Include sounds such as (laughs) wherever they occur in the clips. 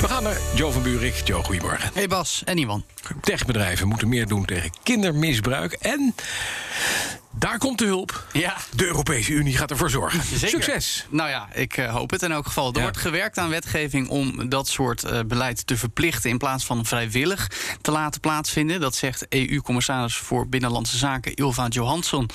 We gaan naar Joe van Buurik. Joe, goedemorgen. Hey Bas en Iwan. Techbedrijven moeten meer doen tegen kindermisbruik. En daar komt de hulp. Ja. De Europese Unie gaat ervoor zorgen. Zeker. Succes. Nou ja, ik eh, hoop het in elk geval. Er Ja. wordt gewerkt aan wetgeving om dat soort eh, beleid te verplichten... in plaats van vrijwillig te laten plaatsvinden. Dat zegt EU-commissaris voor Binnenlandse Zaken Ilva Johansson...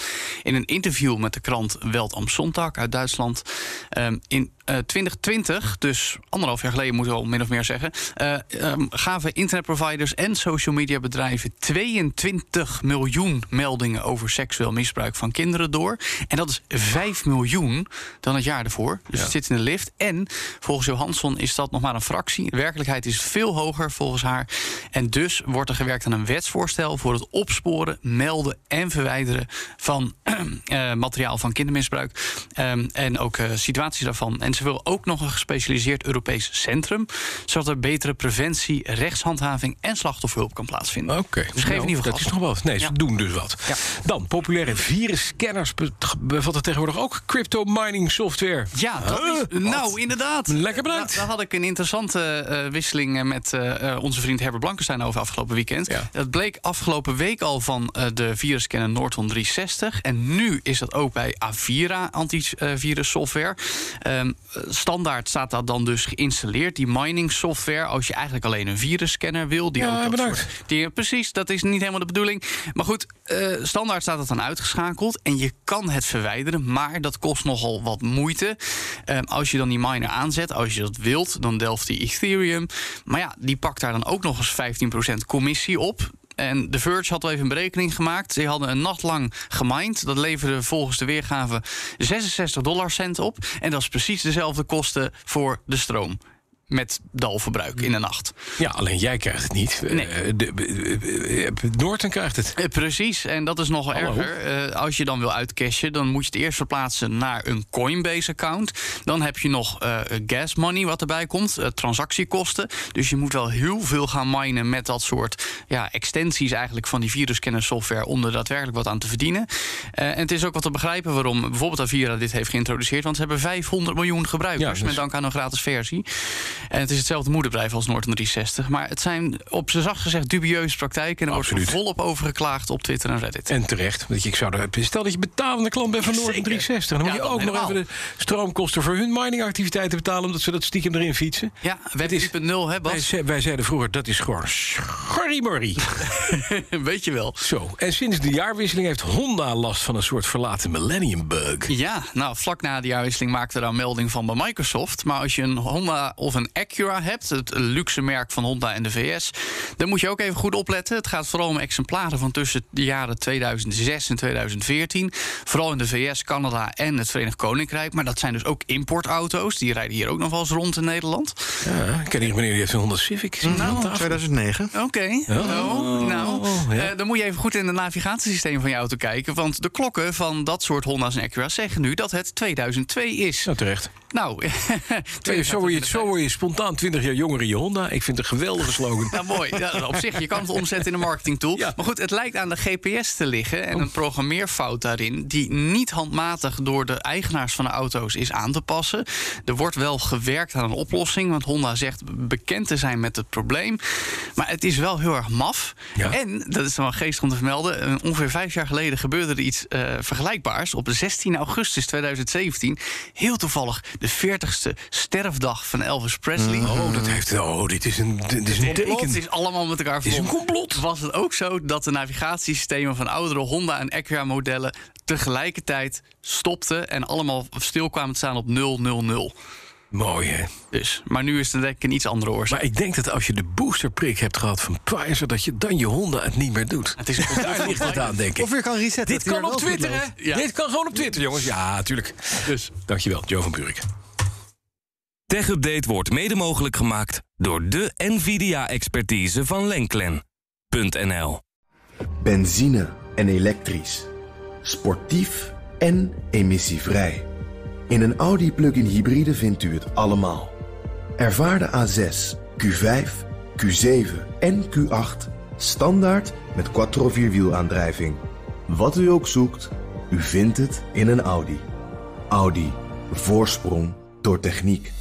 in een interview met de krant Welt am Sonntag uit Duitsland. Ehm, in eh, 2020, dus anderhalf jaar geleden moeten we al min of meer zeggen... eh, ehm, gaven internetproviders en social media bedrijven... 22 miljoen meldingen over seksueel misbruik van kinderen door. En dat is 5 miljoen dan het jaar ervoor. Dus het zit in de lift. En volgens Johansson is dat nog maar een fractie. De werkelijkheid is veel hoger volgens haar. En dus wordt er gewerkt aan een wetsvoorstel... voor het opsporen, melden en verwijderen van (clears throat) eh, materiaal van kindermisbruik. Ehm, en ook eh, situaties daarvan. En ze wil ook nog een gespecialiseerd Europees centrum... zodat er betere preventie, rechtshandhaving en slachtofferhulp kan plaatsvinden. Oké. Dus geef in ieder geval dat is nog wat. Nee, ze doen dus wat. Ja. Dan, populaire virusscanners be- bevatten tegenwoordig ook crypto mining software. Ja, dat is, nou inderdaad. Lekker bedankt. Daar, daar had ik een interessante eh, wisseling eh, met eh, onze vriend Herbert Blankenstein over afgelopen weekend. Ja. Dat bleek afgelopen week al van eh, de virusscanner Norton 360. En nu is dat ook bij Avira antivirus software. Ehm, standaard staat dat dan dus geïnstalleerd, die mining software. Als je eigenlijk alleen een virusscanner wil. Die Ja, ook dat bedankt. soort die, precies, dat is niet helemaal de bedoeling. Maar goed, eh, standaard staat het dan uitgeschakeld. En je kan het verwijderen, maar dat kost nogal wat moeite. Eh, als je dan die miner aanzet, als je dat wilt, dan delft die Ethereum. Maar ja, die pakt daar dan ook nog eens 15% commissie op. En The Verge had al even een berekening gemaakt. Ze hadden een nacht lang gemined. Dat leverde volgens de weergave 66 dollar cent op. En dat is precies dezelfde kosten voor de stroom. Met dalverbruik in de nacht. Ja, alleen jij krijgt het niet. Nee. Eh, de, eh, eh, Noorten krijgt het. Precies, en dat is nog Hallo. erger. Als je dan wil uitcashen, dan moet je het eerst verplaatsen naar een Coinbase-account. Dan heb je nog eh, gas money wat erbij komt, transactiekosten. Dus je moet wel heel veel gaan minen met dat soort ja, extensies eigenlijk van die virusscanner software om er daadwerkelijk wat aan te verdienen. En het is ook wat te begrijpen waarom bijvoorbeeld Avira dit heeft geïntroduceerd, want ze hebben 500 miljoen gebruikers Ja, dus- met dank aan een gratis versie. En het is hetzelfde moederbedrijf als Norton 360, maar het zijn op z'n zacht gezegd dubieuze praktijken en er wordt volop over geklaagd op Twitter en Reddit. En terecht. Want ik zou er, stel dat je betalende klant bent van Zeker. 360. Dan moet Ja, je ook nog even de stroomkosten voor hun miningactiviteiten betalen. Omdat ze dat stiekem erin fietsen. Ja, web 3.0, hè Wij, Bas? ze- wij zeiden vroeger, dat is gewoon schorrimorrie. (laughs) Weet je wel. Zo. En sinds de jaarwisseling heeft Honda last van een soort verlaten millennium bug. Ja, nou, vlak na de jaarwisseling maakte daar melding van bij Microsoft. Maar als je een Honda of een Acura hebt, het luxe merk van Honda en de VS... dan moet je ook even goed opletten. Het gaat vooral om exemplaren van tussen de jaren 2006 en 2014. Vooral in de VS, Canada en het Verenigd Koninkrijk. Maar dat zijn dus ook importauto's. Die rijden hier ook nog wel eens rond in Nederland. Ja, ik ken hier een meneer die heeft een Honda Civic. Tafel? 2009. Oké. Oh, nou, ja. eh, dan moet je even goed in het navigatiesysteem van je auto kijken. Want de klokken van dat soort Honda's en Acura's zeggen nu dat het 2002 is. Nou, terecht. Nou, (laughs) zo, word je, zo word je spontaan 20 jaar jonger in je Honda. Ik vind het een geweldige slogan. Nou, mooi. Ja, op zich, je kan het omzetten in een marketingtool. Ja. Maar goed, het lijkt aan de GPS te liggen en een programmeerfout daarin... die niet handmatig door de eigenaars van de auto's is aan te passen. Er wordt wel gewerkt aan een oplossing, want Honda zegt bekend te zijn met het probleem. Maar het is wel heel erg maf. Ja. En, dat is wel geestig om te vermelden... eh, ongeveer vijf jaar geleden gebeurde er iets eh, vergelijkbaars. Op 16 augustus 2017, heel toevallig de 40ste sterfdag van Elvis Presley... Oh, dat heeft, oh dit is een, dit is een complot teken. is allemaal met elkaar is een verbonden. complot. Was het ook zo dat de navigatiesystemen van oudere Honda en Acura-modellen tegelijkertijd stopten en allemaal stil kwamen te staan op 000? Mooi, hè? Dus, maar nu is het denk ik een iets andere oorzaak. Maar ik denk dat als je de boosterprik hebt gehad van Pfizer... dat je dan je Honda het niet meer doet. Het is een (laughs) Daar ligt het aan, denk ik. Of weer kan resetten. Dit kan op Twitter, hè? Ja. Dit kan gewoon op Twitter, jongens. Ja, natuurlijk. Dus, dankjewel, Joe van Buurik. Tech Update wordt mede mogelijk gemaakt door de NVIDIA-expertise van Lenklen. Audi.nl Benzine en elektrisch. Sportief en emissievrij. In een Audi plug-in hybride vindt u het allemaal. Ervaar de A6, Q5, Q7 en Q8 standaard met quattro vierwielaandrijving. Wat u ook zoekt, u vindt het in een Audi. Audi. Voorsprong door techniek.